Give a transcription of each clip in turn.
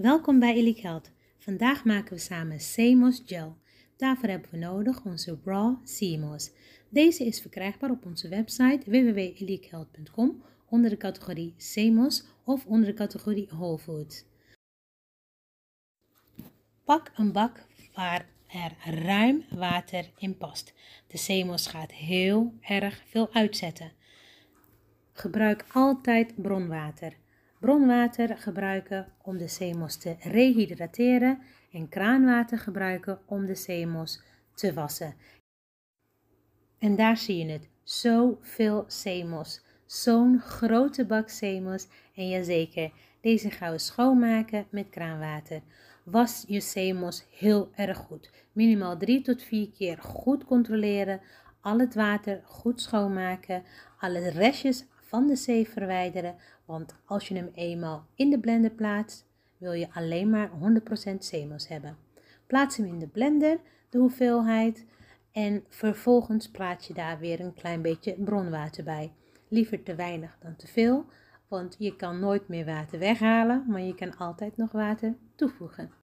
Welkom bij Elite Health. Vandaag maken we samen CMOS Gel. Daarvoor hebben we nodig onze Raw CMOS. Deze is verkrijgbaar op onze website www.elitehealth.com onder de categorie CMOS of onder de categorie Whole Foods. Pak een bak waar er ruim water in past. De CMOS gaat heel erg veel uitzetten. Gebruik altijd bronwater. Bronwater gebruiken om de zeemos te rehydrateren en kraanwater gebruiken om de zeemos te wassen. En daar zie je het. Zoveel zeemos. Zo'n grote bak zeemos. En jazeker, deze gaan we schoonmaken met kraanwater. Was je zeemos heel erg goed. Minimaal 3 tot 4 keer goed controleren. Al het water goed schoonmaken. Alle restjes van de zee verwijderen. Want als je hem eenmaal in de blender plaatst, wil je alleen maar 100% zeemels hebben. Plaats hem in de blender, de hoeveelheid. En vervolgens plaats je daar weer een klein beetje bronwater bij. Liever te weinig dan te veel, want je kan nooit meer water weghalen, maar je kan altijd nog water toevoegen.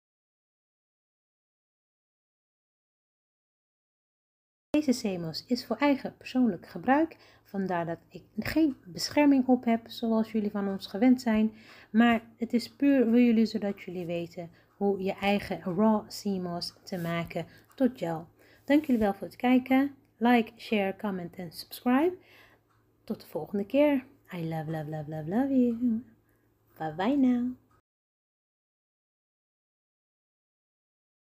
Deze zeemels is voor eigen persoonlijk gebruik, vandaar dat ik geen bescherming op heb zoals jullie van ons gewend zijn. Maar het is puur voor jullie zodat jullie weten hoe je eigen raw CMOS te maken tot gel. Dank jullie wel voor het kijken. Like, share, comment en subscribe. Tot de volgende keer. I love, love, love, love, love you. Bye bye now.